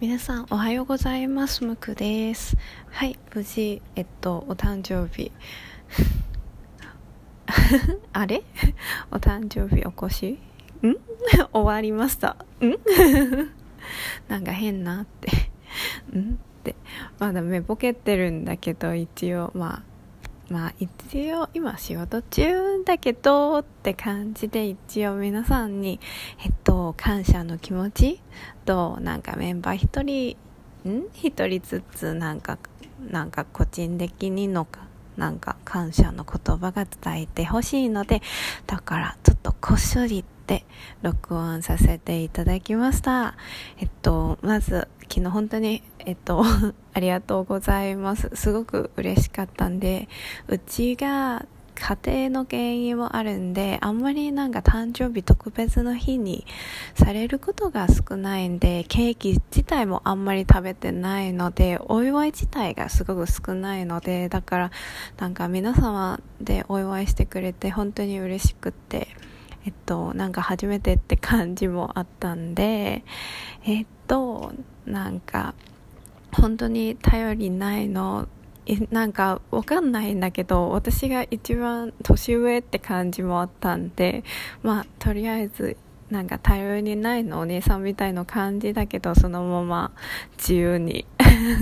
皆さんおはようございます。むくです。はい無事えっとお誕生日。あれ？お誕生日お越し？ん？終わりました。ん？なんか変なって。ん？って。まだ目ぼけてるんだけど一応まあまあ一応今仕事中だけどって感じで一応皆さんにえっと感謝の気持ちとなんかメンバー一人ん？一人ずつなんかなんか個人的にのかなんか感謝の言葉が伝えてほしいのでだからちょっとこっそりって録音させていただきました。えっとまず昨日本当にえっと ありがとうございます。すごく嬉しかったんでうちが家庭の原因もあるんで、あんまりなんか誕生日特別の日にされることが少ないんで、ケーキ自体もあんまり食べてないので、お祝い自体がすごく少ないので、だからなんか皆様でお祝いしてくれて本当に嬉しくって、えっと、なんか初めてって感じもあったんで、えっと、なんか、本当に頼りないのなんかわかんないんだけど私が一番年上って感じもあったんでまあとりあえずなんか頼りにないのお姉さんみたいな感じだけどそのまま自由に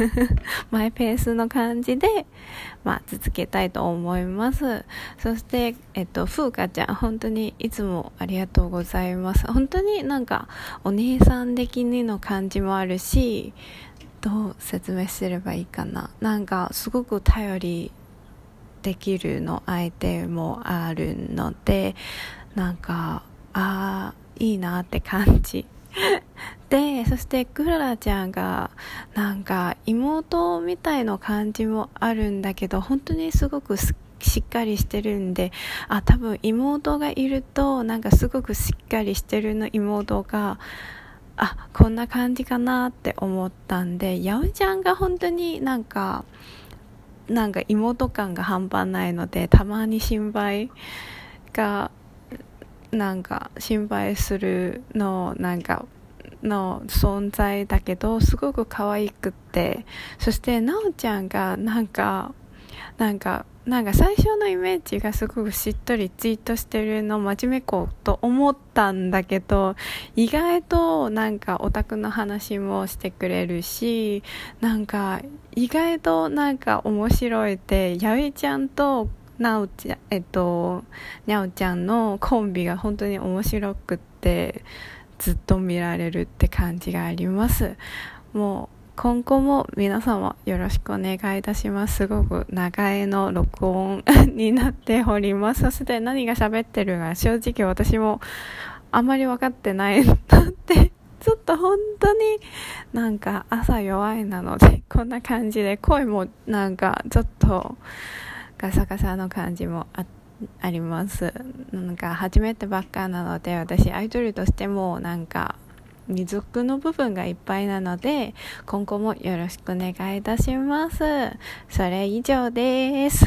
マイペースの感じで、まあ、続けたいと思います。そしてえっと風花ちゃん本当にいつもありがとうございます。本当になんかお姉さん的にの感じもあるしどう説明すればいいかな。なんかすごく頼りできるの相手もあるのでなんかああいいなって感じ。でそしてクララちゃんがなんか妹みたいな感じもあるんだけど本当にすごくしっかりしてるんであ多分妹がいるとなんかすごくしっかりしてるの妹があこんな感じかなって思ったんで八百ちゃんが本当になんかなんか妹感が半端ないのでたまに心配がなんか心配するのなんかの存在だけどすごく可愛くって。そしてなおちゃんがなんかなんかなんか最初のイメージがすごくしっとりツイートしてるの真面目子と思ったんだけど意外となんかオタクの話もしてくれるしなんか意外となんか面白いってやいちゃんとなおちゃんえっとにゃおちゃんのコンビが本当に面白くってずっと見られるって感じがあります。もう今後も皆様よろしくお願いいたします。すごく長いの録音になっております。そして何が喋ってるか正直私もあまり分かってないので、ちょっと本当になんか朝弱いなので、こんな感じで声もなんかちょっとガサガサの感じもああります。なんか初めてばっかなので私アイドルとしてもなんか未熟の部分がいっぱいなので、今後もよろしくお願いいたします。それ以上です。